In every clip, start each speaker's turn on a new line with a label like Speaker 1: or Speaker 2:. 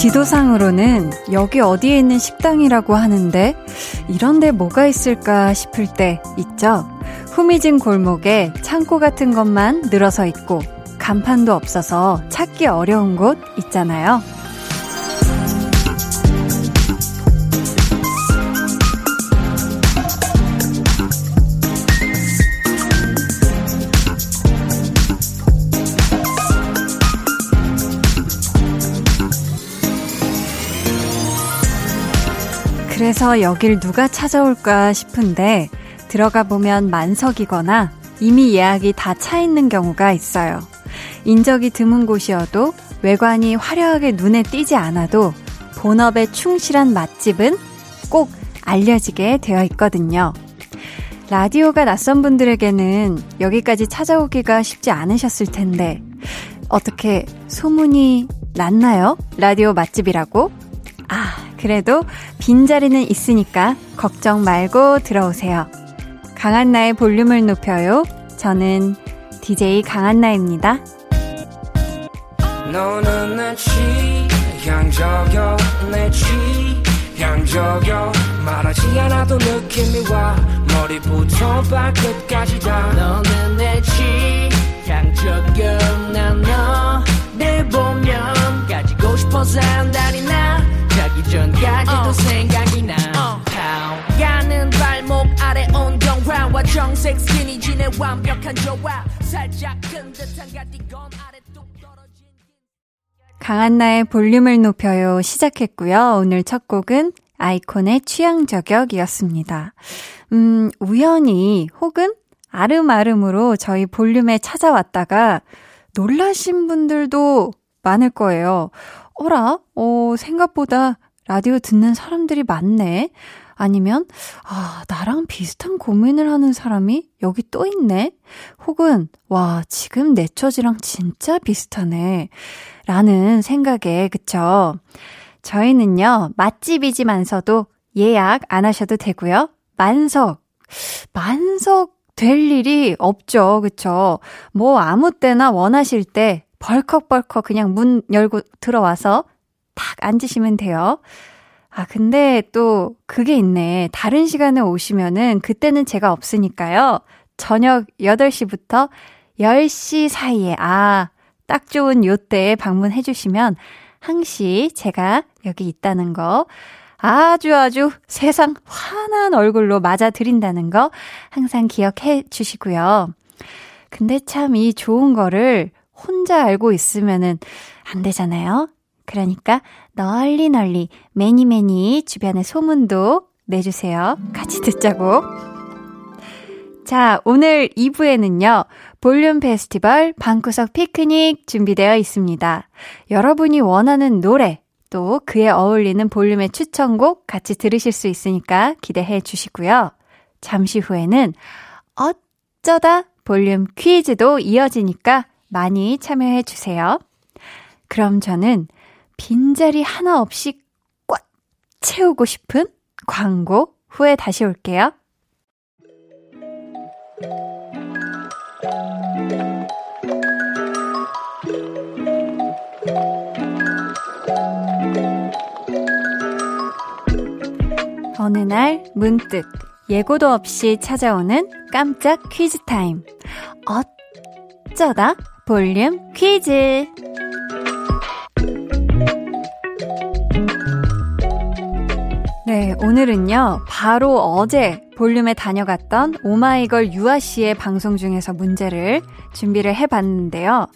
Speaker 1: 지도상으로는 여기 어디에 있는 식당이라고 하는데 이런데 뭐가 있을까 싶을 때 있죠. 후미진 골목에 창고 같은 것만 늘어서 있고 간판도 없어서 찾기 어려운 곳 있잖아요. 그래서 여길 누가 찾아올까 싶은데 들어가 보면 만석이거나 이미 예약이 다 차 있는 경우가 있어요. 인적이 드문 곳이어도 외관이 화려하게 눈에 띄지 않아도 본업에 충실한 맛집은 꼭 알려지게 되어 있거든요. 라디오가 낯선 분들에게는 여기까지 찾아오기가 쉽지 않으셨을 텐데, 어떻게 소문이 났나요? 라디오 맛집이라고? 아, 그래도 빈자리는 있으니까 걱정 말고 들어오세요. 강한나의 볼륨을 높여요. 저는 DJ 강한나입니다. 너는 내 취향저격 내 취향저격 말하지 않아도 느낌이 와 머리부터 발끝까지 다 너는 내 취향저격 난너내 보면 가지고 싶어서 한다니 나 전까지도 uh. 생각이 나 uh. 가는 발목 아래 온경 화와 정색 스키니진의 완벽한 조화 살짝 큰 듯한 가디건 아래 강한나의 볼륨을 높여요 시작했고요. 오늘 첫 곡은 아이콘의 취향 저격이었습니다. 음, 우연히 혹은 아름아름으로 저희 볼륨에 찾아왔다가 놀라신 분들도 많을 거예요. 어라? 어, 생각보다 라디오 듣는 사람들이 많네? 아니면, 아, 나랑 비슷한 고민을 하는 사람이 여기 또 있네? 혹은, 와, 지금 내 처지랑 진짜 비슷하네. 라는 생각에, 그쵸? 저희는요, 맛집이지만서도 예약 안 하셔도 되고요. 만석. 만석 될 일이 없죠. 그쵸? 뭐 아무 때나 원하실 때 벌컥벌컥 그냥 문 열고 들어와서 탁 앉으시면 돼요. 아, 근데 또 그게 있네. 다른 시간에 오시면은 그때는 제가 없으니까요. 저녁 8시부터 10시 사이에, 아, 딱 좋은 요 때에 방문해 주시면 항시 제가 여기 있다는 거 아주 아주 세상 환한 얼굴로 맞아 드린다는 거 항상 기억해 주시고요. 근데 참 이 좋은 거를 혼자 알고 있으면은 안 되잖아요. 그러니까 널리 널리 매니 매니 주변에 소문도 내주세요. 같이 듣자고. 자, 오늘 2부에는요, 볼륨 페스티벌 방구석 피크닉 준비되어 있습니다. 여러분이 원하는 노래, 또 그에 어울리는 볼륨의 추천곡 같이 들으실 수 있으니까 기대해 주시고요. 잠시 후에는 어쩌다 볼륨 퀴즈도 이어지니까 많이 참여해 주세요. 그럼 저는 빈자리 하나 없이 꽉 채우고 싶은 광고 후에 다시 올게요. 어느 날 문득 예고도 없이 찾아오는 깜짝 퀴즈 타임. 어쩌다 볼륨 퀴즈. 네, 오늘은요, 바로 어제 볼륨에 다녀갔던 오마이걸 유아 씨의 방송 중에서 문제를 준비를 해봤는데요.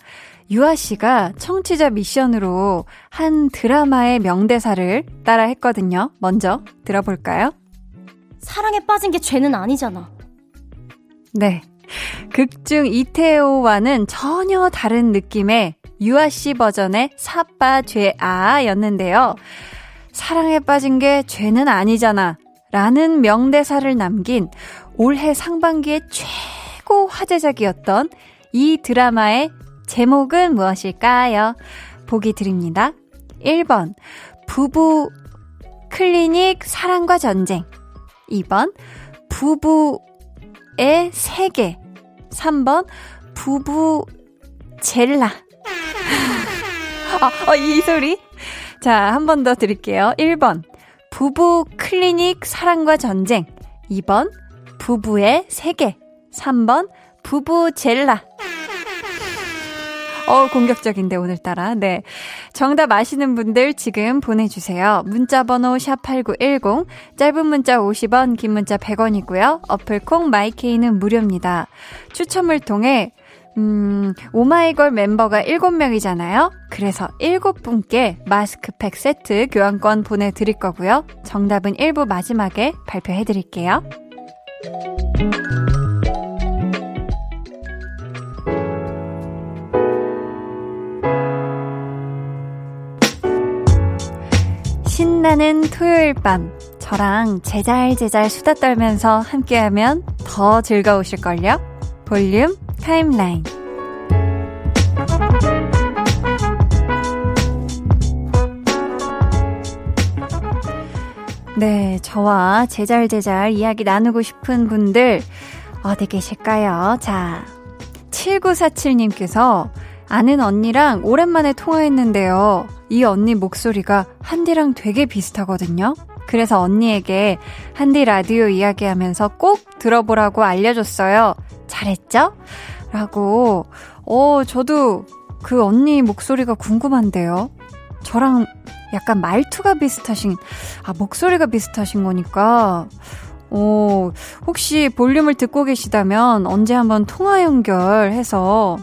Speaker 1: 유아 씨가 청취자 미션으로 한 드라마의 명대사를 따라 했거든요. 먼저 들어볼까요?
Speaker 2: 사랑에 빠진 게 죄는 아니잖아.
Speaker 1: 네. 극중 이태호와는 전혀 다른 느낌의 유아 씨 버전의 사빠 죄아였는데요. 사랑에 빠진 게 죄는 아니잖아. 라는 명대사를 남긴 올해 상반기의 최고 화제작이었던 이 드라마의 제목은 무엇일까요? 보기 드립니다. 1번, 부부 클리닉 사랑과 전쟁. 2번, 부부의 세계. 3번, 부부 젤라. 아, 어, 이 소리? 자, 한 번 더 드릴게요. 1번, 부부 클리닉 사랑과 전쟁. 2번, 부부의 세계. 3번, 부부 젤라. 어, 공격적인데, 오늘따라. 네. 정답 아시는 분들 지금 보내주세요. 문자번호 샵8910, 짧은 문자 50원, 긴 문자 100원이고요. 어플콩 마이케이는 무료입니다. 추첨을 통해, 음, 오마이걸 멤버가 7명이잖아요? 그래서 7분께 마스크팩 세트 교환권 보내드릴 거고요. 정답은 1부 마지막에 발표해드릴게요. 신나는 토요일 밤 저랑 제잘제잘 수다 떨면서 함께하면 더 즐거우실걸요? 볼륨 타임라인 네, 저와 제잘제잘 이야기 나누고 싶은 분들 어디 계실까요? 자, 7947님께서 아는 언니랑 오랜만에 통화했는데요. 이 언니 목소리가 한디랑 되게 비슷하거든요. 그래서 언니에게 한디 라디오 이야기하면서 꼭 들어보라고 알려줬어요. 잘했죠? 라고, 어, 저도 그 언니 목소리가 궁금한데요. 저랑 약간 말투가 비슷하신, 아, 목소리가 비슷하신 거니까, 어, 혹시 볼륨을 듣고 계시다면 언제 한번 통화 연결해서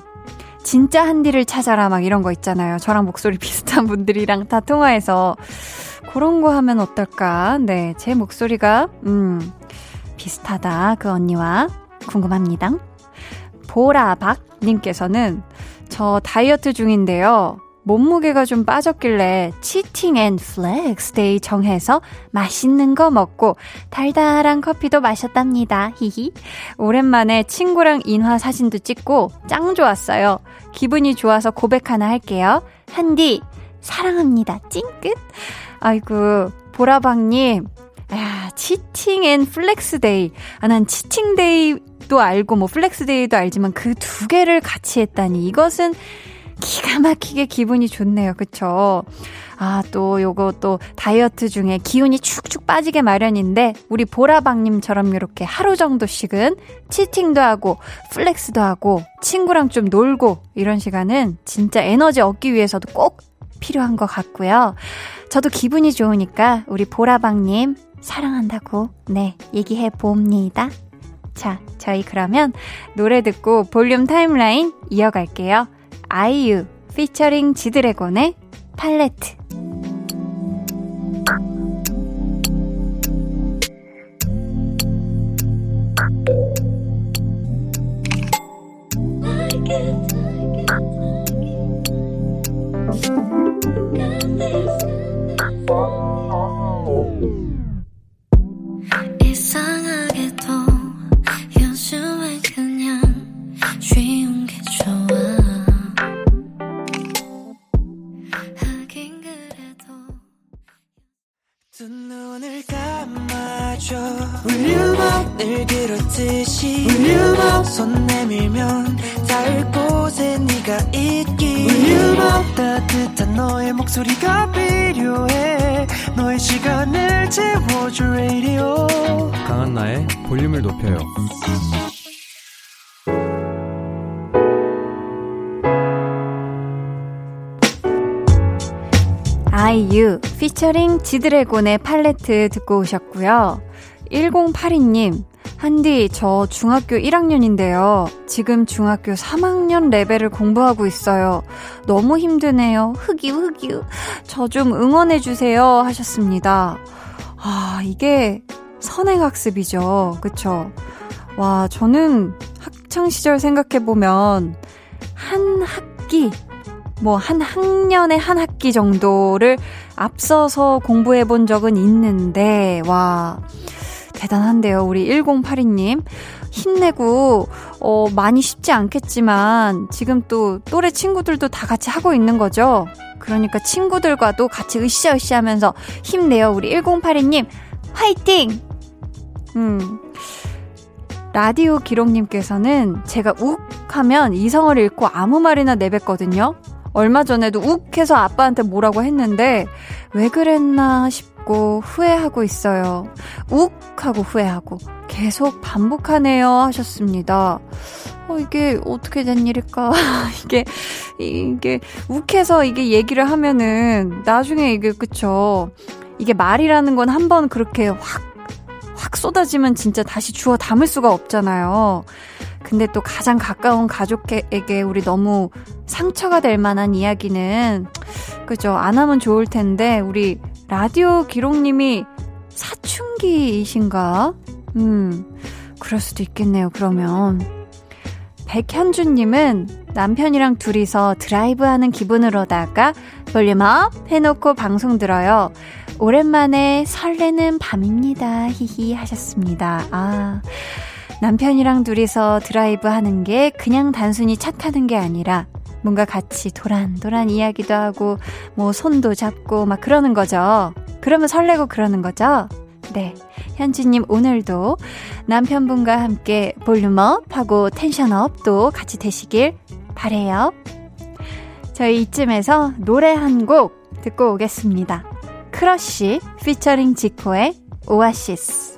Speaker 1: 진짜 한디를 찾아라 막 이런 거 있잖아요. 저랑 목소리 비슷한 분들이랑 다 통화해서 그런 거 하면 어떨까? 네, 제 목소리가 음 비슷하다 그 언니와 궁금합니다. 보라방님께서는 저 다이어트 중인데요. 몸무게가 좀 빠졌길래 cheating and flex day 정해서 맛있는 거 먹고 달달한 커피도 마셨답니다. 히히. 오랜만에 친구랑 인화 사진도 찍고 짱 좋았어요. 기분이 좋아서 고백 하나 할게요. 한디 사랑합니다. 찡끗. 아이고 보라방님. 야, cheating and flex day. 아, 난 cheating day도 알고 뭐 flex day도 알지만 그 두 개를 같이 했다니 이것은 기가 막히게 기분이 좋네요. 그쵸? 아, 또 요거 또 다이어트 중에 기운이 축축 빠지게 마련인데, 우리 보라방님처럼 이렇게 하루 정도씩은 cheating도 하고, flex도 하고, 친구랑 좀 놀고, 이런 시간은 진짜 에너지 얻기 위해서도 꼭 필요한 것 같고요. 저도 기분이 좋으니까 우리 보라방님 사랑한다고, 네, 얘기해 봅니다. 자, 저희 그러면 노래 듣고 볼륨 timeline 이어갈게요. 아이유 피처링 지드래곤의 팔레트 강한나의 볼륨을 높여요. 피처링 지드래곤의 팔레트 듣고 오셨고요. 1082님, 한디, 저 중학교 1학년인데요. 지금 중학교 3학년 레벨을 공부하고 있어요. 너무 힘드네요. 흑유, 흑유. 저 좀 응원해주세요. 하셨습니다. 아, 이게 선행학습이죠. 그쵸? 와, 저는 학창시절 생각해보면, 한 학기, 뭐, 한 학년에 한 학기 정도를 앞서서 공부해 본 적은 있는데, 와, 대단한데요. 우리 1082님. 힘내고, 어, 많이 쉽지 않겠지만, 지금 또 또래 친구들도 다 같이 하고 있는 거죠? 그러니까 친구들과도 같이 으쌰으쌰 하면서 힘내요. 우리 1082님, 화이팅! 음. 라디오 기록님께서는 제가 욱 하면 이성을 잃고 아무 말이나 내뱉거든요. 얼마 전에도 욱 해서 아빠한테 뭐라고 했는데 왜 그랬나 싶고 후회하고 있어요. 욱 하고 후회하고 계속 반복하네요 하셨습니다. 어, 이게 어떻게 된 일일까? 이게, 이게 욱해서 이게 얘기를 하면은 나중에 이게 그쵸. 이게 말이라는 건 한 번 그렇게 확 확 쏟아지면 진짜 다시 주워 담을 수가 없잖아요. 근데 또 가장 가까운 가족에게 우리 너무 상처가 될 만한 이야기는 그죠? 안 하면 좋을 텐데 우리 라디오 기록님이 사춘기이신가? 음, 그럴 수도 있겠네요. 그러면 백현주님은 남편이랑 둘이서 드라이브 하는 기분으로다가 volume up 해놓고 방송 들어요. 오랜만에 설레는 밤입니다. 히히 하셨습니다. 아. 남편이랑 둘이서 드라이브 하는 게 그냥 단순히 차 타는 게 아니라 뭔가 같이 도란도란 이야기도 하고 뭐 손도 잡고 막 그러는 거죠. 그러면 설레고 그러는 거죠. 네. 현지님 오늘도 남편분과 함께 volume up 하고 tension up도 같이 되시길 바래요. 저희 이쯤에서 노래 한 곡 듣고 오겠습니다. 크러쉬 피처링 지코의 오아시스.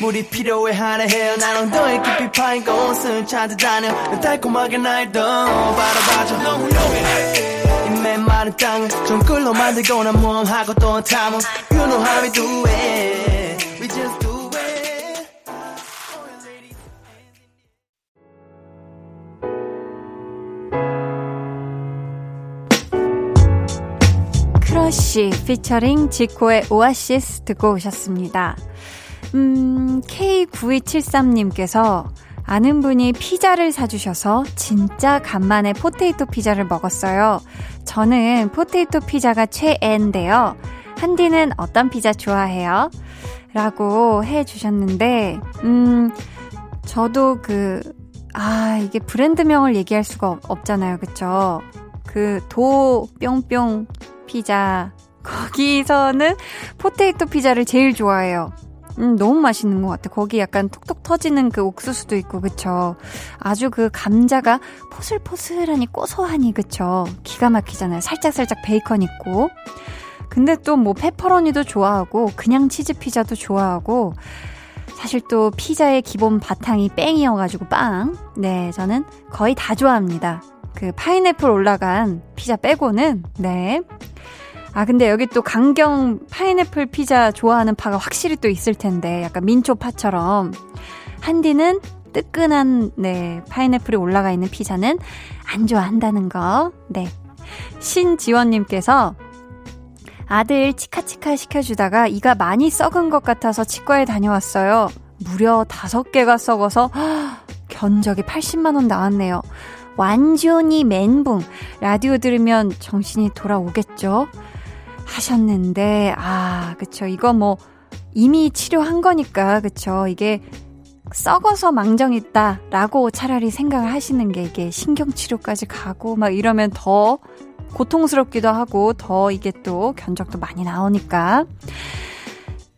Speaker 1: 물이 필요해 하나 해요 난 엉덩이 깊이 파인 곳을 찾아다녀. 달콤하게 날도 바라봐줘. 너무 훌륭해. 이 맨 마른 땅을 좀 끌로 만들고 난 멍하고 또 탐험. You know 크러쉬 피처링 지코의 오아시스 듣고 오셨습니다. 음, K9273님께서 아는 분이 피자를 사주셔서 진짜 간만에 potato 피자를 먹었어요. 저는 potato 피자가 최애인데요. 한디는 어떤 피자 좋아해요? 라고 해 주셨는데, 음, 저도 그, 아, 이게 브랜드명을 얘기할 수가 없, 잖아요 그쵸? 그, 도, 뿅뿅 피자. 거기서는 potato 피자를 제일 좋아해요. 음, 너무 맛있는 것 같아. 거기 약간 톡톡 터지는 그 옥수수도 있고, 그쵸? 아주 그 감자가 포슬포슬하니 고소하니, 그쵸? 기가 막히잖아요. 살짝살짝 베이컨 있고. 근데 또 뭐 페퍼로니도 좋아하고 그냥 치즈 피자도 좋아하고 사실 또 피자의 기본 바탕이 빵이어가지고 빵. 네, 저는 거의 다 좋아합니다. 그 파인애플 올라간 피자 빼고는 네. 아 근데 여기 또 강경 파인애플 피자 좋아하는 파가 확실히 또 있을 텐데 약간 민초파처럼 한디는 뜨끈한 네 파인애플이 올라가 있는 피자는 안 좋아한다는 거. 네. 신지원님께서 아들 치카치카 시켜주다가 이가 많이 썩은 것 같아서 치과에 다녀왔어요. 무려 다섯 개가 썩어서 견적이 80만원 나왔네요. 완전히 멘붕. 라디오 들으면 정신이 돌아오겠죠? 하셨는데, 아, 그쵸. 이거 뭐, 이미 치료한 거니까, 그쵸. 이게 썩어서 망정있다. 라고 차라리 생각을 하시는 게 이게 신경치료까지 가고, 막 이러면 더 고통스럽기도 하고 더 이게 또 견적도 많이 나오니까.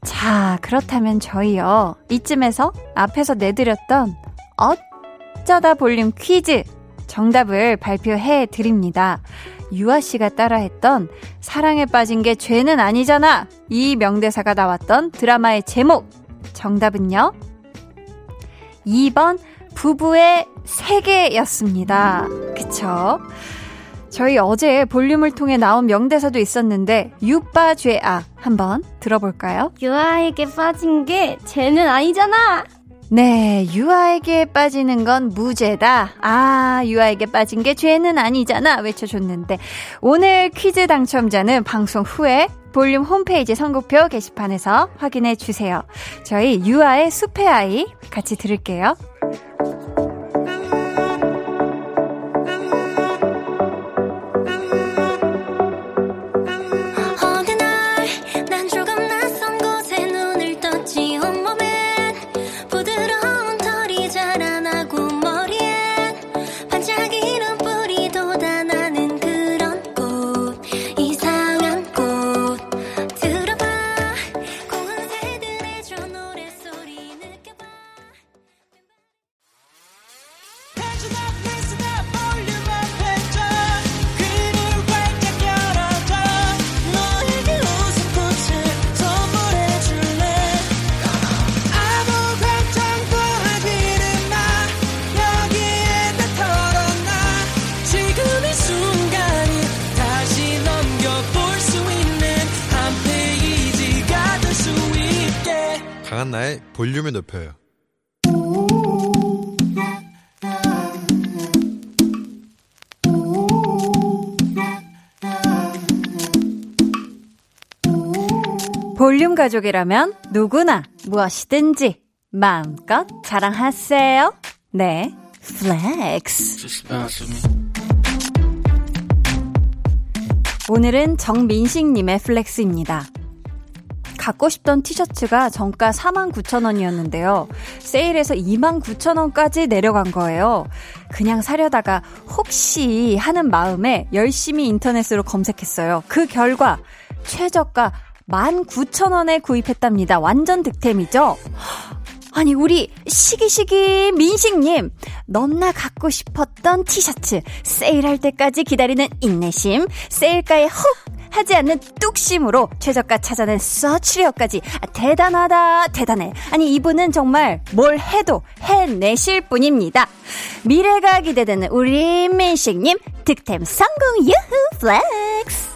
Speaker 1: 자, 그렇다면 저희요. 이쯤에서 앞에서 내드렸던 어쩌다 볼륨 퀴즈 정답을 발표해 드립니다. 유아 씨가 따라했던 사랑에 빠진 게 죄는 아니잖아. 이 명대사가 나왔던 드라마의 제목. 정답은요? 2번 부부의 세계였습니다. 그쵸? 저희 어제 볼륨을 통해 나온 명대사도 있었는데 유빠죄아 한번 들어볼까요?
Speaker 2: 유아에게 빠진 게 죄는 아니잖아.
Speaker 1: 네, 유아에게 빠지는 건 무죄다. 아, 유아에게 빠진 게 죄는 아니잖아. 외쳐줬는데, 오늘 퀴즈 당첨자는 방송 후에 볼륨 홈페이지 선곡표 게시판에서 확인해 주세요. 저희 유아의 숲의 아이 같이 들을게요. 가족이라면 누구나 무엇이든지 마음껏 자랑하세요. 네, flex. 오늘은 정민식님의 flex입니다. 갖고 싶던 티셔츠가 정가 49,000원이었는데요. 세일해서 29,000원까지 내려간 거예요. 그냥 사려다가 혹시 하는 마음에 열심히 인터넷으로 검색했어요. 그 결과 최저가 19,000원에 구입했답니다. 완전 득템이죠? 아니, 우리 시기시기 민식님, 넘나 갖고 싶었던 티셔츠, 세일할 때까지 기다리는 인내심, 세일가에 훅! 하지 않는 뚝심으로 최저가 찾아낸 서치력까지 대단하다 대단해 아니 이분은 정말 뭘 해도 해내실 분입니다 미래가 기대되는 우리 민식님 득템 성공 유후 플렉스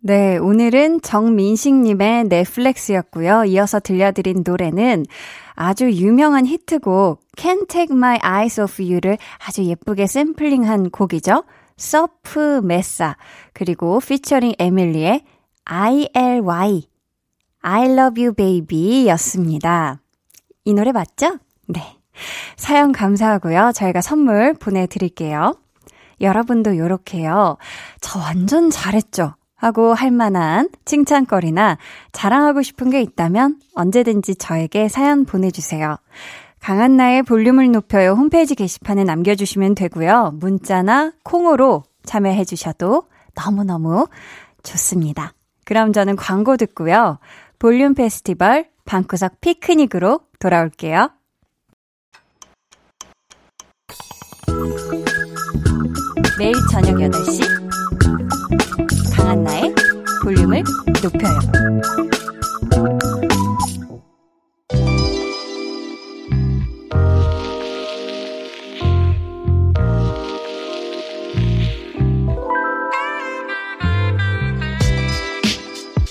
Speaker 1: 네, 오늘은 정민식님의 넷플렉스였고요. 이어서 들려드린 노래는 아주 유명한 히트곡 Can't Take My Eyes Off You를 아주 예쁘게 샘플링한 곡이죠. 서프 메사 그리고 피처링 에밀리의 ILY I Love You Baby 였습니다. 이 노래 맞죠? 네. 사연 감사하고요. 저희가 선물 보내드릴게요. 여러분도 요렇게요. 저 완전 잘했죠? 하고 할 만한 칭찬거리나 자랑하고 싶은 게 있다면 언제든지 저에게 사연 보내주세요. 강한나의 볼륨을 높여요 홈페이지 게시판에 남겨주시면 되고요. 문자나 콩으로 참여해주셔도 너무너무 좋습니다. 그럼 저는 광고 듣고요. 볼륨 페스티벌 방구석 피크닉으로 돌아올게요. 매일 저녁 8시 강한나의 볼륨을 높여요.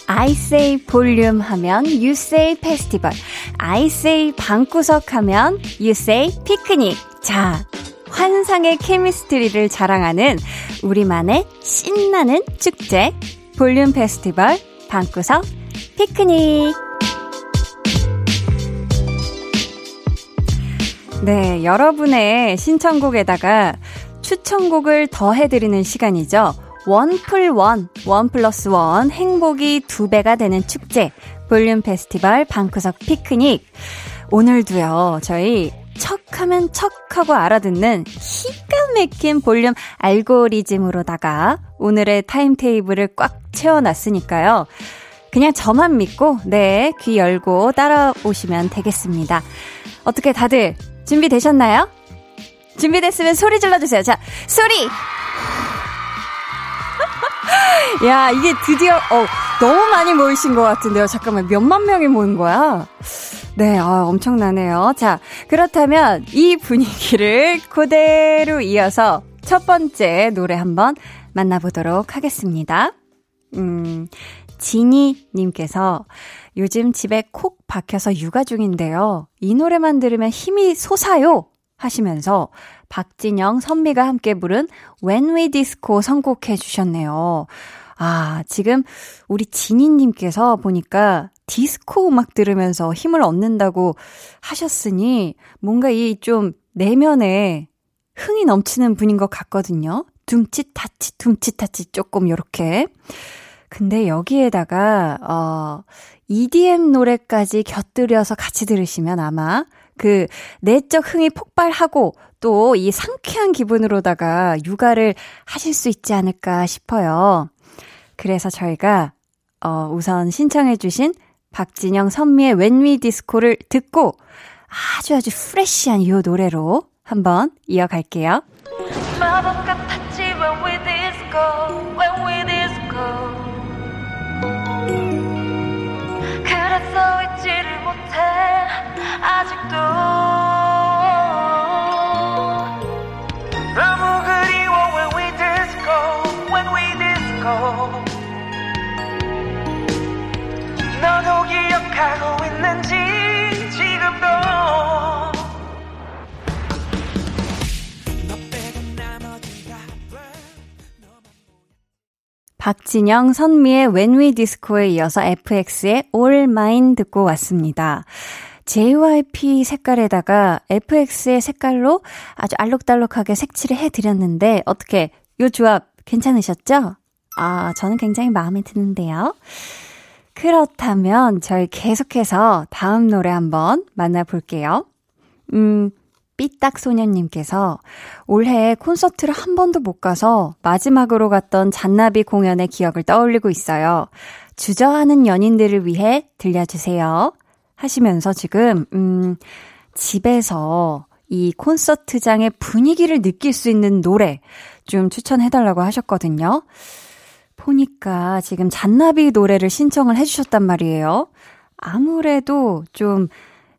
Speaker 1: I say 볼륨 하면 you say 페스티벌. I say 방구석 하면 you say 피크닉. 자, 환상의 chemistry를 자랑하는 우리만의 신나는 축제 볼륨 페스티벌 방구석 피크닉. 네, 여러분의 신청곡에다가 추천곡을 더해드리는 시간이죠. one plus one, one plus one, 행복이 두 배가 되는 축제, 볼륨 페스티벌 방구석 피크닉. 오늘도요, 저희 척하면 척하고 알아듣는 기가 막힌 볼륨 알고리즘으로다가 오늘의 타임테이블을 꽉 채워놨으니까요. 그냥 저만 믿고, 네, 귀 열고 따라오시면 되겠습니다. 어떻게 다들 준비되셨나요? 준비됐으면 소리 질러주세요. 자, 소리! 야, 이게 드디어, 어, 너무 많이 모이신 것 같은데요. 잠깐만, 몇만 명이 모인 거야? 네, 아, 엄청나네요. 자, 그렇다면 이 분위기를 그대로 이어서 첫 번째 노래 한번 만나보도록 하겠습니다. 음, 지니님께서 요즘 집에 콕 박혀서 육아 중인데요. 이 노래만 들으면 힘이 솟아요! 하시면서 박진영, 선미가 함께 부른 When We Disco 선곡해 주셨네요. 아, 지금 우리 지니님께서 보니까 디스코 음악 들으면서 힘을 얻는다고 하셨으니 뭔가 이 좀 내면에 흥이 넘치는 분인 것 같거든요. 둠칫타치, 둠칫타치 조금 요렇게. 근데 여기에다가, 어, EDM 노래까지 곁들여서 같이 들으시면 아마 그 내적 흥이 폭발하고 또 이 상쾌한 기분으로다가 육아를 하실 수 있지 않을까 싶어요. 그래서 저희가 어 우선 신청해 주신 박진영 선미의 웬위 디스코를 듣고 아주 아주 프레쉬한 이 노래로 한번 이어갈게요. 마법 같았지 when we disco, when we disco. 그래서 잊지를 못해 아직도 너무 그리워 when we disco, when we disco. 너도 기억하고 있는지 지금도 박진영, 선미의 When We Disco에 이어서 FX의 All Mine 듣고 왔습니다. JYP 색깔에다가 FX의 색깔로 아주 알록달록하게 색칠을 해드렸는데 어떻게 요 조합 괜찮으셨죠? 아, 저는 굉장히 마음에 드는데요. 그렇다면 저희 계속해서 다음 노래 한번 만나볼게요. 음, 삐딱소년님께서 올해 콘서트를 한 번도 못 가서 마지막으로 갔던 잔나비 공연의 기억을 떠올리고 있어요. 주저하는 연인들을 위해 들려주세요. 하시면서 지금, 음, 집에서 이 콘서트장의 분위기를 느낄 수 있는 노래 좀 추천해달라고 하셨거든요. 보니까 지금 잔나비 노래를 신청을 해주셨단 말이에요. 아무래도 좀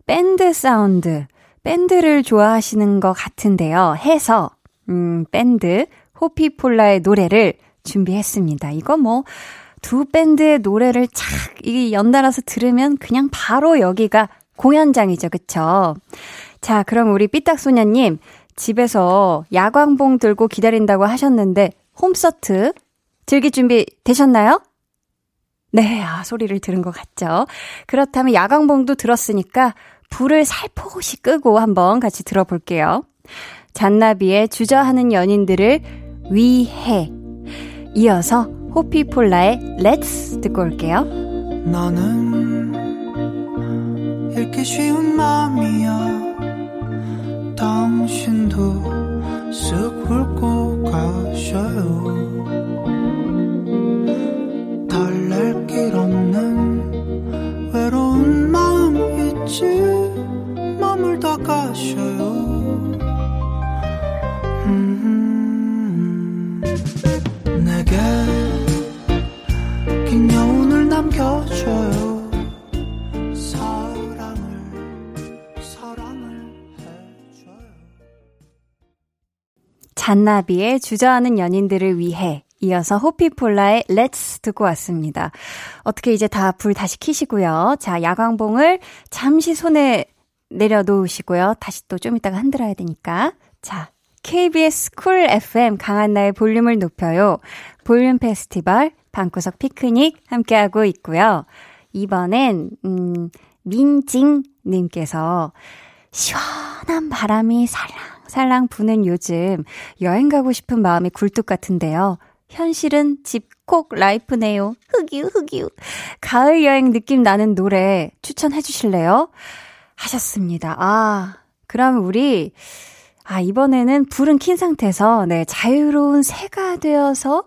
Speaker 1: 밴드 사운드, 밴드를 좋아하시는 것 같은데요. 해서, 음, 밴드 호피폴라의 노래를 준비했습니다. 이거 뭐, 두 밴드의 노래를 착, 이 연달아서 들으면 그냥 바로 여기가 공연장이죠. 그쵸? 자, 그럼 우리 삐딱소녀님, 집에서 야광봉 들고 기다린다고 하셨는데, 홈서트 즐길 준비 되셨나요? 네, 아, 소리를 들은 것 같죠? 그렇다면 야광봉도 들었으니까 불을 살포시 끄고 한번 같이 들어볼게요. 잔나비의 주저하는 연인들을 위해. 이어서 호피폴라의 Let's 듣고 올게요. 너는 읽기 쉬운 마음이야. 당신도 쓱 훑고 가셔요. 달랠 길 없는 외로운 마음 있지 머물다 가셔요. 잔나비의 주저하는 연인들을 위해 이어서 호피폴라의 Let's 듣고 왔습니다. 어떻게 이제 다 불 다시 키시고요. 자, 야광봉을 잠시 손에 내려놓으시고요. 다시 또 좀 이따가 흔들어야 되니까. 자, KBS 쿨 FM 강한나의 볼륨을 높여요. 볼륨 페스티벌 방구석 피크닉 함께하고 있고요. 이번엔, 음, 민징 님께서 시원한 바람이 살랑살랑 부는 요즘 여행 가고 싶은 마음이 굴뚝 같은데요. 현실은 집콕 라이프네요. 흑유, 흑유. 가을 여행 느낌 나는 노래 추천해 주실래요? 하셨습니다. 아, 그럼 우리, 아, 이번에는 불은 킨 상태에서, 네, 자유로운 새가 되어서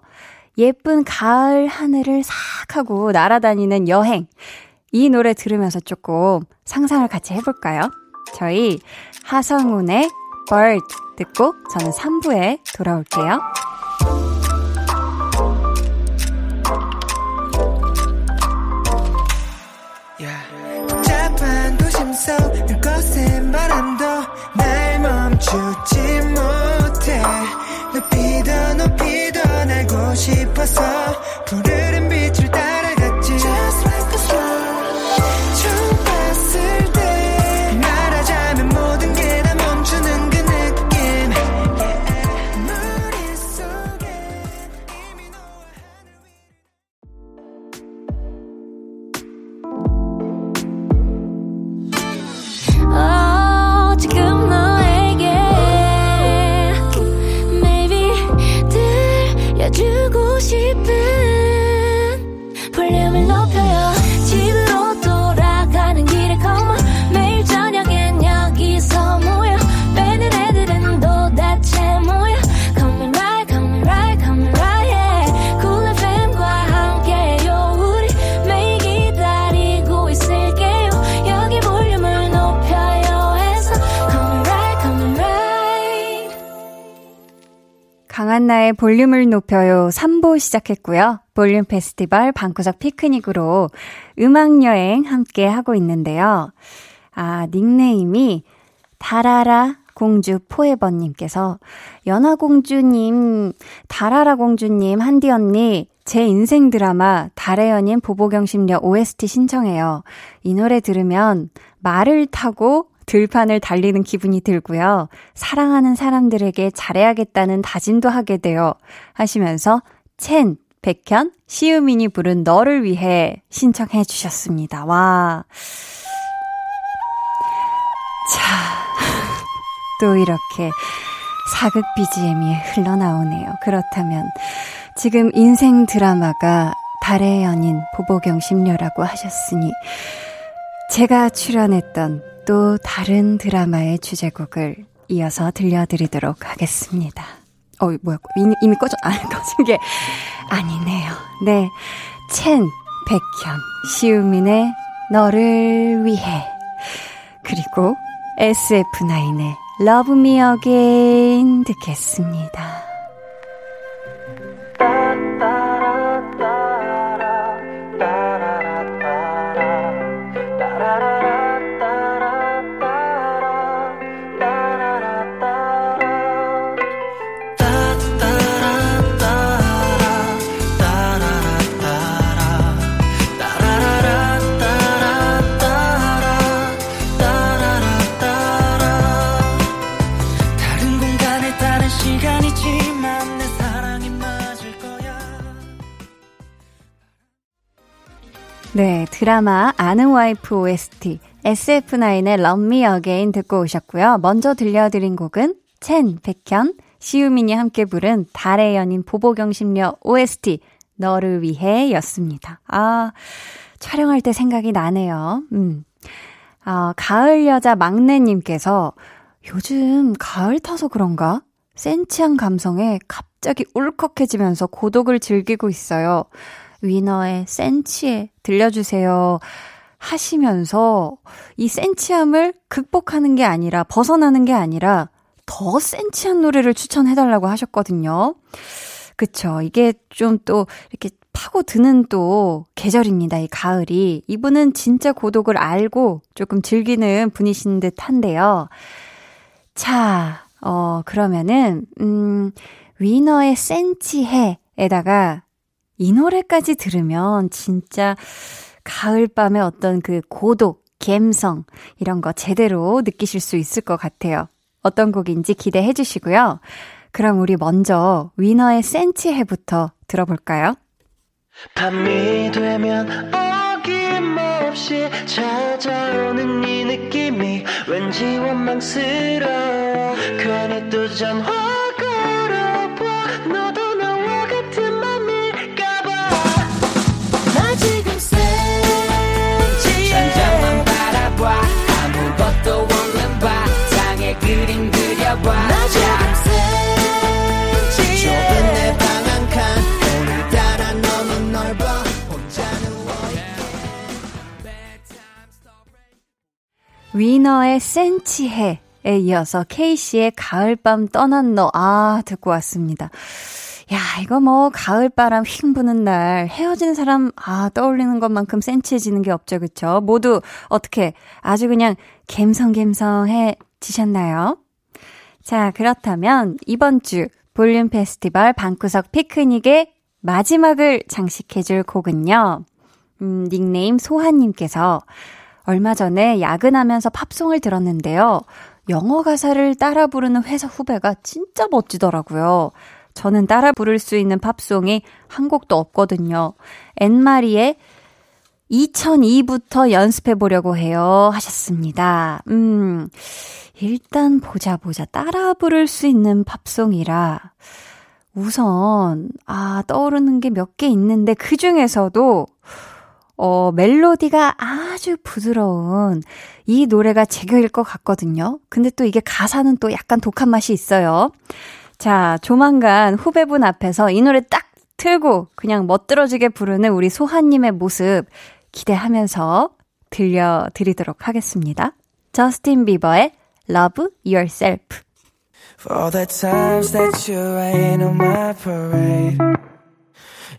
Speaker 1: 예쁜 가을 하늘을 싹 하고 날아다니는 여행. 이 노래 들으면서 조금 상상을 같이 해볼까요? 저희 하성운의 Bird 듣고 저는 3부에 돌아올게요. 속 그곳의 바람도 볼륨을 높여요 3부 시작했고요. 볼륨 페스티벌 방구석 피크닉으로 음악여행 함께 하고 있는데요. 아, 닉네임이 다라라 공주 포에버님께서 연하공주님, 다라라 공주님, 한디 언니, 제 인생 드라마 달의 연인 보보경심녀 OST 신청해요. 이 노래 들으면 말을 타고 들판을 달리는 기분이 들고요. 사랑하는 사람들에게 잘해야겠다는 다짐도 하게 돼요. 하시면서 첸, 백현, 시우민이 부른 너를 위해 신청해 주셨습니다. 와. 자, 또 이렇게 사극 BGM이 흘러나오네요. 그렇다면 지금 인생 드라마가 달의 연인 보보경 심녀라고 하셨으니 제가 출연했던 또 다른 드라마의 주제곡을 이어서 들려드리도록 하겠습니다. 어, 뭐야, 이미, 이미 꺼져, 아, 꺼진 게 아니네요. 네. 첸, 백현, 시우민의 너를 위해. 그리고 SF9의 Love Me Again 듣겠습니다. 네, 드라마 아는 와이프 OST SF9의 Love Me Again 듣고 오셨고요. 먼저 들려드린 곡은 첸, 백현, 시우민이 함께 부른 달의 연인 보보경 심녀 OST 너를 위해 였습니다. 아, 촬영할 때 생각이 나네요. 음. 아, 가을 여자 막내님께서 요즘 가을 타서 그런가? 센치한 감성에 갑자기 울컥해지면서 고독을 즐기고 있어요. 위너의 센치에 들려주세요. 하시면서 이 센치함을 극복하는 게 아니라 벗어나는 게 아니라 더 센치한 노래를 추천해달라고 하셨거든요. 그쵸. 이게 좀 또 이렇게 파고 드는 또 계절입니다. 이 가을이. 이분은 진짜 고독을 알고 조금 즐기는 분이신 듯 한데요. 자, 어, 그러면은, 음, 위너의 센치해에다가 이 노래까지 들으면 진짜 가을밤의 어떤 그 고독, 갬성, 이런 거 제대로 느끼실 수 있을 것 같아요. 어떤 곡인지 기대해 주시고요. 그럼 우리 먼저 위너의 센치해부터 들어볼까요? 밤이 되면 어김없이 찾아오는 이 느낌이 왠지 원망스러워 괜히 또 전화 위너의 센치해에 이어서 케이씨의 가을밤 떠난 너, 아, 듣고 왔습니다. 야, 이거 뭐, 가을바람 휙 부는 날, 헤어진 사람, 아, 떠올리는 것만큼 센치해지는 게 없죠, 그쵸? 모두, 어떻게, 아주 그냥, 갬성갬성해 지셨나요? 자, 그렇다면, 이번 주, 볼륨 페스티벌 방구석 피크닉의 마지막을 장식해줄 곡은요, 음, 닉네임 소하님께서, 얼마 전에 야근하면서 팝송을 들었는데요. 영어 가사를 따라 부르는 회사 후배가 진짜 멋지더라고요. 저는 따라 부를 수 있는 팝송이 한 곡도 없거든요. 앤마리의 2002부터 연습해 보려고 해요. 하셨습니다. 음, 일단 보자 보자. 따라 부를 수 있는 팝송이라 우선, 아, 떠오르는 게 몇 개 있는데 그 중에서도 어, 멜로디가 아주 부드러운 이 노래가 제격일 것 같거든요. 근데 또 이게 가사는 또 약간 독한 맛이 있어요. 자, 조만간 후배분 앞에서 이 노래 딱 틀고 그냥 멋들어지게 부르는 우리 소하님의 모습 기대하면서 들려드리도록 하겠습니다. 저스틴 비버의 Love Yourself.
Speaker 3: For the times that you rain on my parade.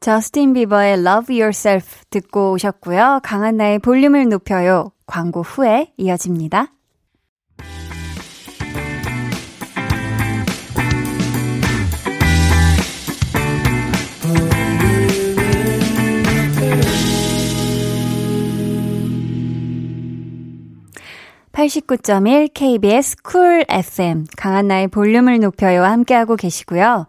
Speaker 1: 저스틴 비버의 Love Yourself 듣고 오셨고요. 강한나의 볼륨을 높여요. 광고 후에 이어집니다. (89.1) KBS Cool FM 강한나의 볼륨을 높여요와 함께하고 계시고요.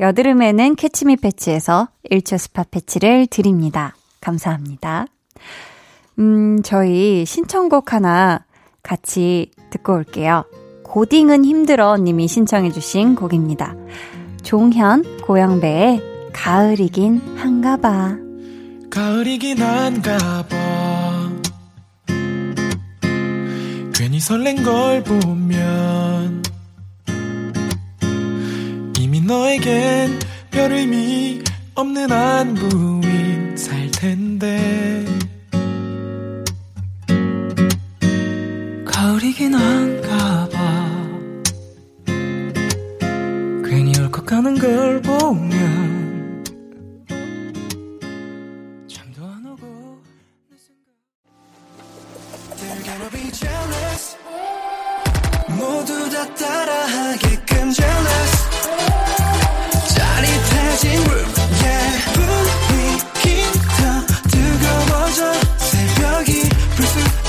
Speaker 1: 여드름에는 캐치미 패치에서 1초 스파 패치를 드립니다. 감사합니다. 음, 저희 신청곡 하나 같이 듣고 올게요. 고딩은 힘들어 님이 신청해주신 곡입니다. 종현, 고영배의 가을이긴 한가 봐.
Speaker 3: 가을이긴 한가 봐. 괜히 설렌 걸 보면 이미 너에겐 별 의미 없는 안부인 살 텐데. 가을이긴 한가 봐. 괜히 울컥 하는 걸 보면 모두 다 따라하게끔 jealous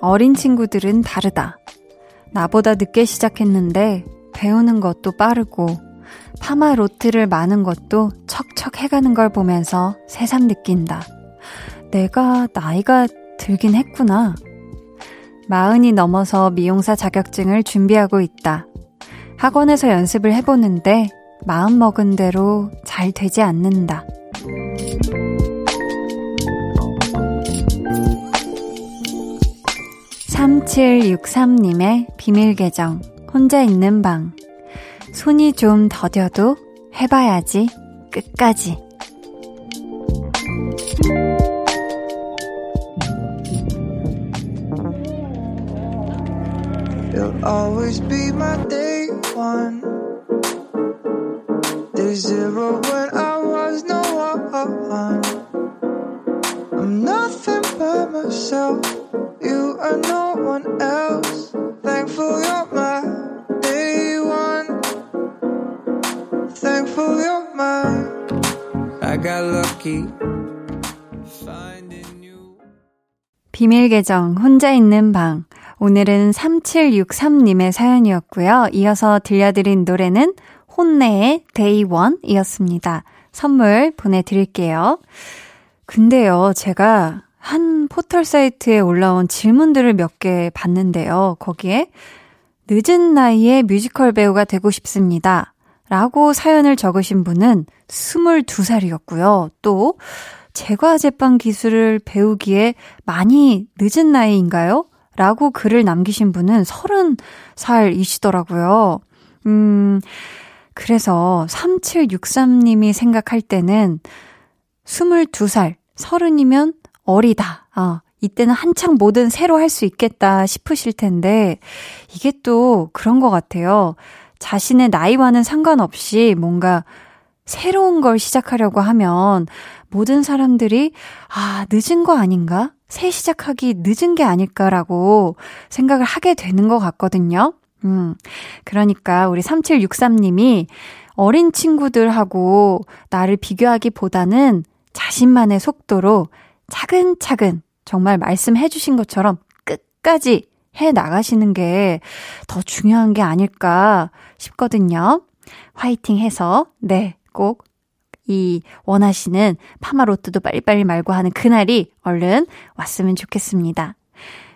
Speaker 1: 어린 친구들은 다르다. 나보다 늦게 시작했는데 배우는 것도 빠르고 파마 로트를 마는 것도 척척 해가는 걸 보면서 새삼 느낀다. 내가 나이가 들긴 했구나. 마흔이 넘어서 미용사 자격증을 준비하고 있다. 학원에서 연습을 해보는데 마음 먹은 대로 잘 되지 않는다. 3763님의 비밀 계정, 혼자 있는 방. 손이 좀 더뎌도 해봐야지, 끝까지.
Speaker 3: I'm nothing but myself. You are no one else. Thankful you're my day one. Thankful you're my. I got lucky. Finding you.
Speaker 1: 비밀 계정, 혼자 있는 방. 오늘은 3763님의 사연이었고요. 이어서 들려드린 노래는 혼내의 Day One 이었습니다. 선물 보내드릴게요. 근데요, 제가 한 포털 사이트에 올라온 질문들을 몇 개 봤는데요. 거기에 늦은 나이에 뮤지컬 배우가 되고 싶습니다. 라고 사연을 적으신 분은 22살이었고요. 또, 제과 제빵 기술을 배우기에 많이 늦은 나이인가요? 라고 글을 남기신 분은 30살이시더라고요. 음, 그래서 3763님이 생각할 때는 22살, 30이면 어리다. 아, 이때는 한창 뭐든 새로 할 수 있겠다 싶으실 텐데, 이게 또 그런 것 같아요. 자신의 나이와는 상관없이 뭔가 새로운 걸 시작하려고 하면 모든 사람들이, 아, 늦은 거 아닌가? 새 시작하기 늦은 게 아닐까라고 생각을 하게 되는 것 같거든요. 음, 그러니까 우리 3763님이 어린 친구들하고 나를 비교하기보다는 자신만의 속도로 차근차근 정말 말씀해 주신 것처럼 끝까지 해 나가시는 게 더 중요한 게 아닐까 싶거든요. 화이팅 해서, 네, 꼭 이 원하시는 파마로트도 빨리빨리 말고 하는 그날이 얼른 왔으면 좋겠습니다.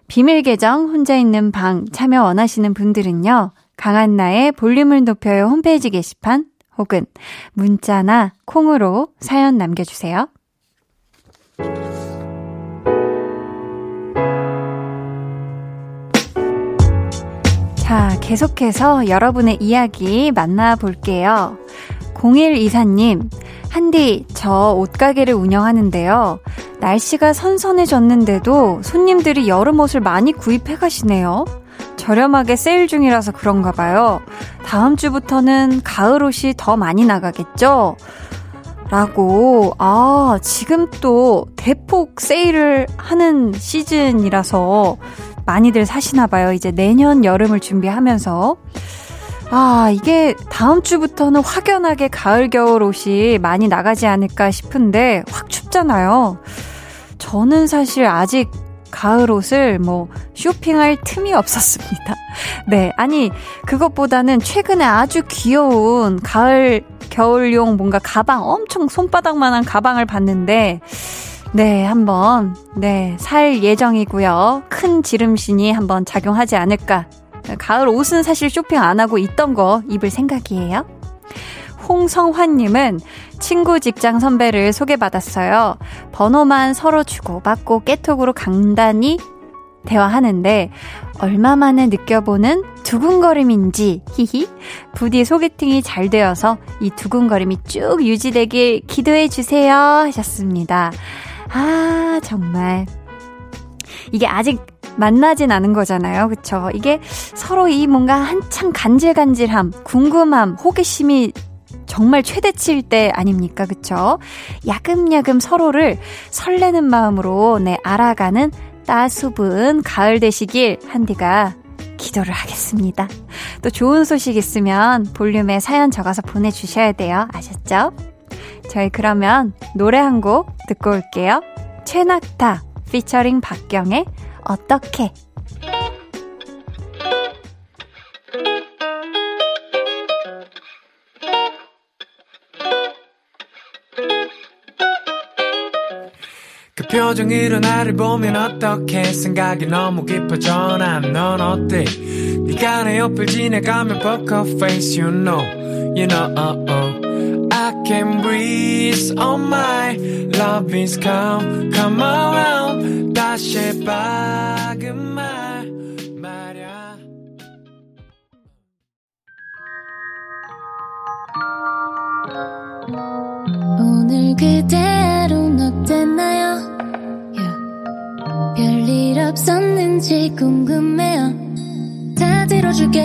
Speaker 1: 비밀 계정 혼자 있는 방 참여 원하시는 분들은요. 강한나의 볼륨을 높여요 홈페이지 게시판 혹은 문자나 콩으로 사연 남겨주세요. 자, 계속해서 여러분의 이야기 만나볼게요. 0124님, 한디, 저 옷가게를 운영하는데요. 날씨가 선선해졌는데도 손님들이 여름 옷을 많이 구입해 가시네요. 저렴하게 세일 중이라서 그런가 봐요. 다음 주부터는 가을 옷이 더 많이 나가겠죠? 라고, 아, 지금 또 대폭 세일을 하는 시즌이라서 많이들 사시나 봐요. 이제 내년 여름을 준비하면서. 아, 이게 다음 주부터는 확연하게 가을, 겨울 옷이 많이 나가지 않을까 싶은데 확 춥잖아요. 저는 사실 아직 가을 옷을 뭐 쇼핑할 틈이 없었습니다. 네, 아니, 그것보다는 최근에 아주 귀여운 가을, 겨울용 뭔가 가방, 엄청 손바닥만한 가방을 봤는데, 네, 한번, 네, 살 예정이고요. 큰 지름신이 한번 작용하지 않을까. 가을 옷은 사실 쇼핑 안 하고 있던 거 입을 생각이에요. 홍성환님은 친구 직장 선배를 소개받았어요. 번호만 서로 주고받고 깨톡으로 간단히 대화하는데 얼마 만에 느껴보는 두근거림인지 히히 부디 소개팅이 잘 되어서 이 두근거림이 쭉 유지되길 기도해 주세요 하셨습니다. 아, 정말. 이게 아직 만나진 않은 거잖아요. 그쵸? 이게 서로 이 뭔가 한창 간질간질함, 궁금함, 호기심이 정말 최대치일 때 아닙니까? 그쵸? 야금야금 서로를 설레는 마음으로 내 네, 알아가는 따수분 가을 되시길 한디가 기도를 하겠습니다. 또 좋은 소식 있으면 볼륨에 사연 적어서 보내주셔야 돼요. 아셨죠? 저희 그러면 노래 한 곡 듣고 올게요. 최낙타 피처링 박경의 어떻게
Speaker 4: 표정으로 나를 보면 어떻게 생각이 너무 깊어져 난넌 어때 네가 내 옆을 지나가면 poker face you know you know uh, uh. I can breathe on my love is come come around 다시 박은 말
Speaker 2: 없었는지 궁금해요 다 들어줄게요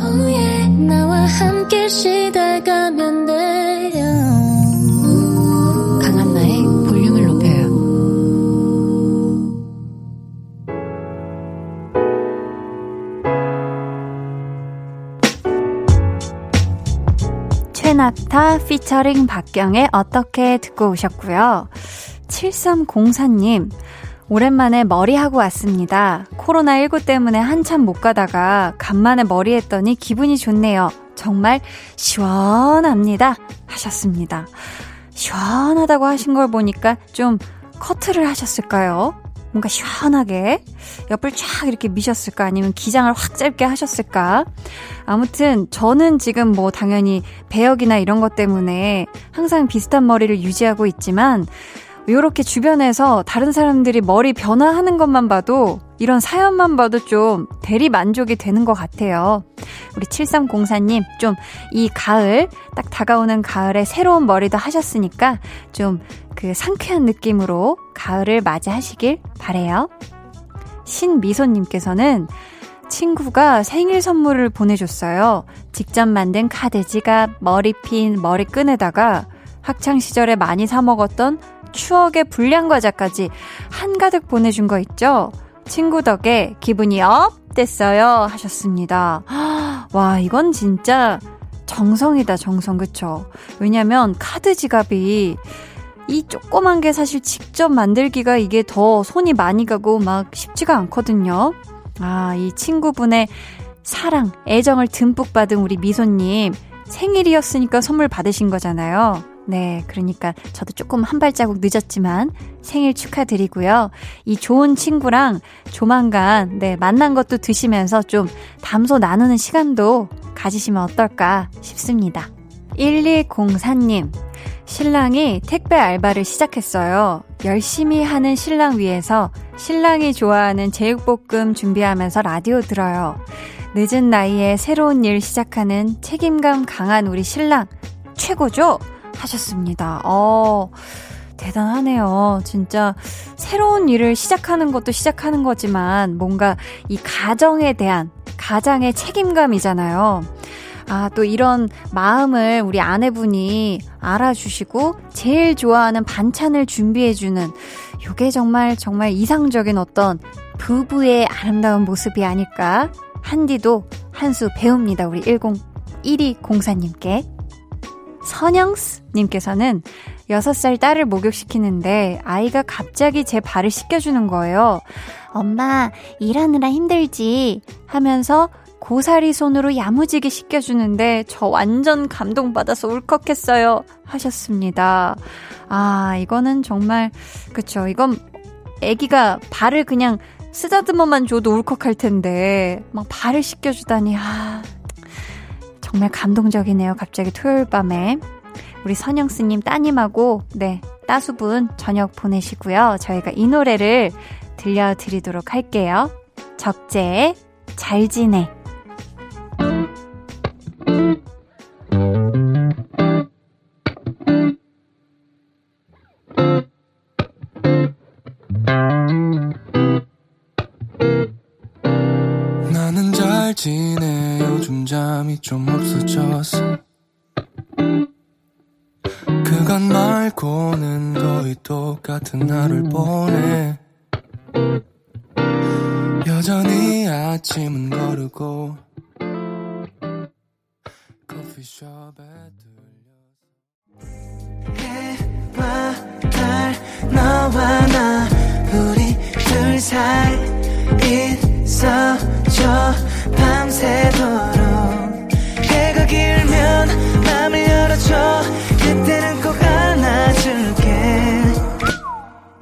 Speaker 2: oh yeah. 나와 함께 시달가면 돼요 강한나의 볼륨을 높여요
Speaker 1: 최낙타 피처링 박경의 어떻게 듣고 오셨고요. 7304님, 오랜만에 머리하고 왔습니다. 코로나19 때문에 한참 못 가다가 간만에 머리 했더니 기분이 좋네요. 정말 시원합니다. 하셨습니다. 시원하다고 하신 걸 보니까 좀 커트를 하셨을까요? 뭔가 시원하게 옆을 쫙 이렇게 미셨을까 아니면 기장을 확 짧게 하셨을까 아무튼 저는 지금 뭐 당연히 배역이나 이런 것 때문에 항상 비슷한 머리를 유지하고 있지만 요렇게 주변에서 다른 사람들이 머리 변화하는 것만 봐도 이런 사연만 봐도 좀 대리 만족이 되는 것 같아요. 우리 7304님, 좀 이 가을, 딱 다가오는 가을에 새로운 머리도 하셨으니까 좀 그 상쾌한 느낌으로 가을을 맞이하시길 바래요. 신미소님께서는 친구가 생일 선물을 보내줬어요. 직접 만든 카드 지갑, 머리핀, 머리끈에다가 학창 시절에 많이 사 먹었던 추억의 불량과자까지 한가득 보내준 거 있죠? 친구 덕에 기분이 up 됐어요. 하셨습니다. 와, 이건 진짜 정성이다, 정성. 그쵸? 왜냐면 카드 지갑이 이 조그만 게 사실 직접 만들기가 이게 더 손이 많이 가고 막 쉽지가 않거든요. 아, 이 친구분의 사랑, 애정을 듬뿍 받은 우리 미소님 생일이었으니까 선물 받으신 거잖아요. 네, 그러니까 저도 조금 한 발자국 늦었지만 생일 축하드리고요. 이 좋은 친구랑 조만간 네, 만난 것도 드시면서 좀 담소 나누는 시간도 가지시면 어떨까 싶습니다. 1204님, 신랑이 택배 알바를 시작했어요. 열심히 하는 신랑 위해서 신랑이 좋아하는 제육볶음 준비하면서 라디오 들어요. 늦은 나이에 새로운 일 시작하는 책임감 강한 우리 신랑, 최고죠? 하셨습니다. 어, 대단하네요. 진짜 새로운 일을 시작하는 것도 시작하는 거지만 뭔가 이 가정에 대한 가장의 책임감이잖아요. 아, 또 이런 마음을 우리 아내분이 알아주시고 제일 좋아하는 반찬을 준비해주는 요게 정말 정말 이상적인 어떤 부부의 아름다운 모습이 아닐까. 한디도 한 수 배웁니다. 우리 10, 1204님께. 선영스님께서는 6살 딸을 목욕시키는데 아이가 갑자기 제 발을 씻겨주는 거예요. 엄마, 일하느라 힘들지? 하면서 고사리 손으로 야무지게 씻겨주는데 저 완전 감동받아서 울컥했어요. 하셨습니다. 아, 이거는 정말, 그쵸. 이건 애기가 발을 그냥 쓰다듬어만 줘도 울컥할 텐데, 막 발을 씻겨주다니, 아, 정말 감동적이네요. 갑자기 토요일 밤에. 우리 선영스님 따님하고, 네, 따수분 저녁 보내시고요. 저희가 이 노래를 들려드리도록 할게요. 적재의 잘 지내.
Speaker 5: 같은 하루를 보내. 여전히 아침은 거르고 커피숍에
Speaker 3: 해와 달 너와 나. 우리 둘 사이 있어줘. 밤새도록 해가 길면 맘을 열어줘. 그때는 꼭 안아줄게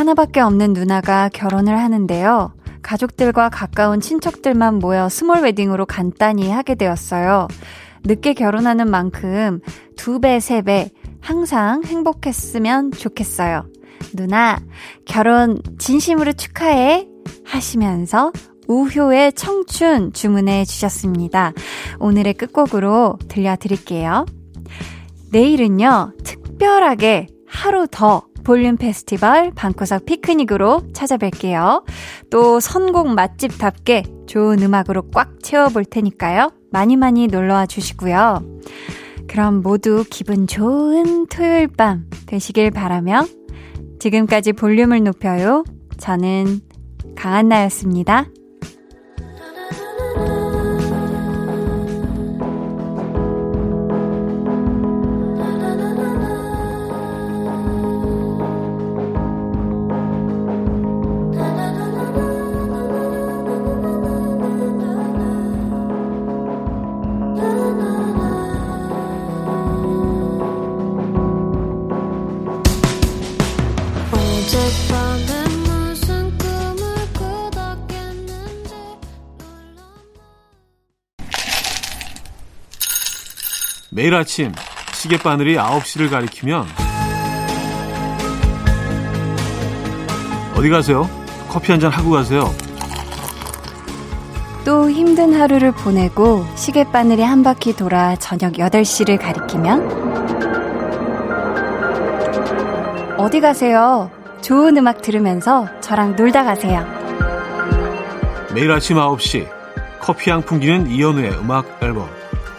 Speaker 1: 하나밖에 없는 누나가 결혼을 하는데요. 가족들과 가까운 친척들만 모여 small wedding으로 간단히 하게 되었어요. 늦게 결혼하는 만큼 두 배, 세 배, 항상 행복했으면 좋겠어요. 누나, 결혼 진심으로 축하해! 하시면서 우효의 청춘 주문해 주셨습니다. 오늘의 끝곡으로 들려드릴게요. 내일은요, 특별하게 하루 더 볼륨 페스티벌 방구석 피크닉으로 찾아뵐게요. 또 선곡 맛집답게 좋은 음악으로 꽉 채워볼 테니까요. 많이 많이 놀러와 주시고요. 그럼 모두 기분 좋은 토요일 밤 되시길 바라며 지금까지 볼륨을 높여요. 저는 강한나였습니다.
Speaker 6: 매일 아침 시계바늘이 9시를 가리키면 어디 가세요? 커피 한 잔 하고 가세요.
Speaker 1: 또 힘든 하루를 보내고 시계바늘이 한 바퀴 돌아 저녁 8시를 가리키면 어디 가세요? 좋은 음악 들으면서 저랑 놀다 가세요.
Speaker 6: 매일 아침 9시 커피 향 풍기는 이현우의 음악 앨범